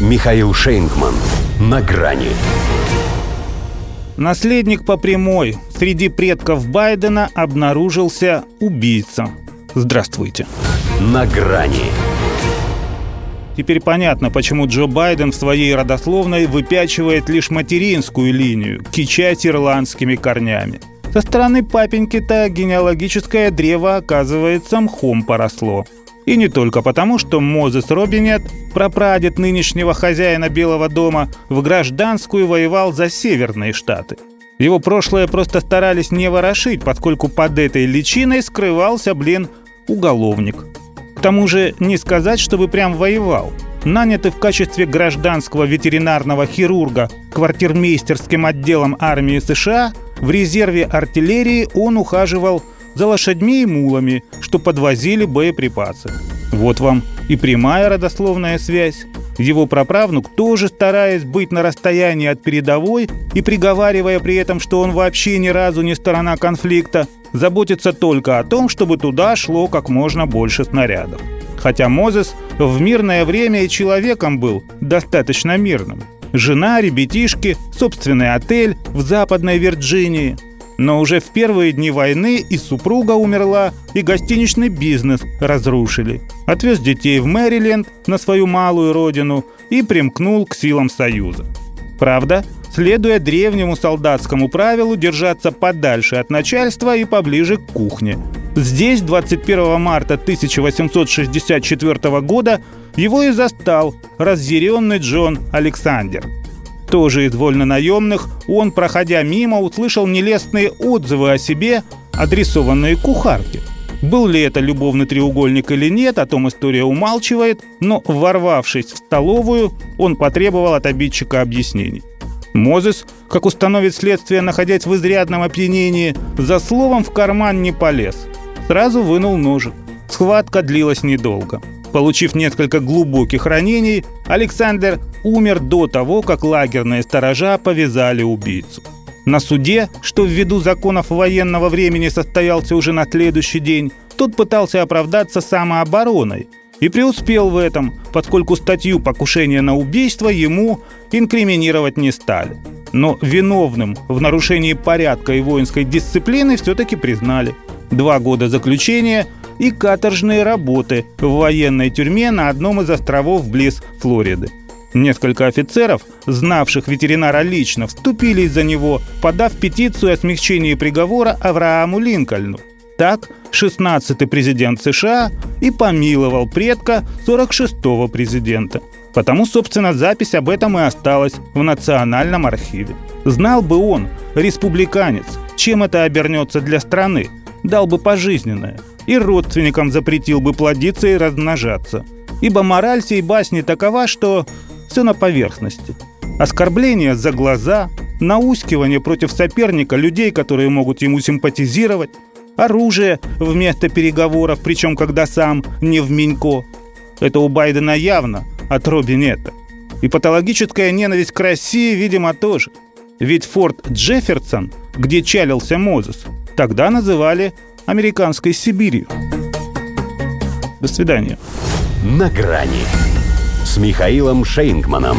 Михаил Шейнгман. На грани. Наследник по прямой. Среди предков Байдена обнаружился убийца. Здравствуйте. На грани. Теперь понятно, почему Джо Байден в своей родословной выпячивает лишь материнскую линию, кичать ирландскими корнями. Со стороны папеньки-то генеалогическое древо, оказывается, мхом поросло. И не только потому, что Мозес Робинет, прапрадед нынешнего хозяина Белого дома, в гражданскую воевал за северные штаты. Его прошлое просто старались не ворошить, поскольку под этой личиной скрывался, блин, уголовник. К тому же не сказать, чтобы прям воевал. Нанятый в качестве гражданского ветеринарного хирурга квартирмейстерским отделом армии США, в резерве артиллерии он ухаживал за лошадьми и мулами, что подвозили боеприпасы. Вот вам и прямая родословная связь. Его праправнук, тоже стараясь быть на расстоянии от передовой и приговаривая при этом, что он вообще ни разу не сторона конфликта, заботится только о том, чтобы туда шло как можно больше снарядов. Хотя Мозес в мирное время и человеком был достаточно мирным. Жена, ребятишки, собственный отель в Западной Вирджинии – но уже в первые дни войны и супруга умерла, и гостиничный бизнес разрушили. Отвез детей в Мэриленд, на свою малую родину, и примкнул к силам Союза. Правда, следуя древнему солдатскому правилу держаться подальше от начальства и поближе к кухне. Здесь 21 марта 1864 года его и застал разъяренный Джон Александр – тоже из вольнонаемных, он, проходя мимо, услышал нелестные отзывы о себе, адресованные кухарке. Был ли это любовный треугольник или нет, о том история умалчивает, но, ворвавшись в столовую, он потребовал от обидчика объяснений. Мозес, как установит следствие, находясь в изрядном опьянении, за словом в карман не полез. Сразу вынул ножик. Схватка длилась недолго. Получив несколько глубоких ранений, Александр умер до того, как лагерные сторожа повязали убийцу. На суде, что ввиду законов военного времени состоялся уже на следующий день, тот пытался оправдаться самообороной и преуспел в этом, поскольку статью покушения на убийство ему инкриминировать не стали. Но виновным в нарушении порядка и воинской дисциплины все-таки признали. Два года заключения – и каторжные работы в военной тюрьме на одном из островов близ Флориды. Несколько офицеров, знавших ветеринара лично, вступились за него, подав петицию о смягчении приговора Аврааму Линкольну. Так, 16-й президент США и помиловал предка 46-го президента. Потому, собственно, запись об этом и осталась в Национальном архиве. Знал бы он, республиканец, чем это обернется для страны, дал бы пожизненное – и родственникам запретил бы плодиться и размножаться. Ибо мораль сей басни такова, что все на поверхности. Оскорбления за глаза, наускивание против соперника людей, которые могут ему симпатизировать, оружие вместо переговоров, причем когда сам не в Минько. Это у Байдена явно, от Робби нет. И патологическая ненависть к России, видимо, тоже. Ведь Форт Джефферсон, где чалился Мозес, тогда называли американской Сибирью. До свидания. На грани с Михаилом Шейнгманом.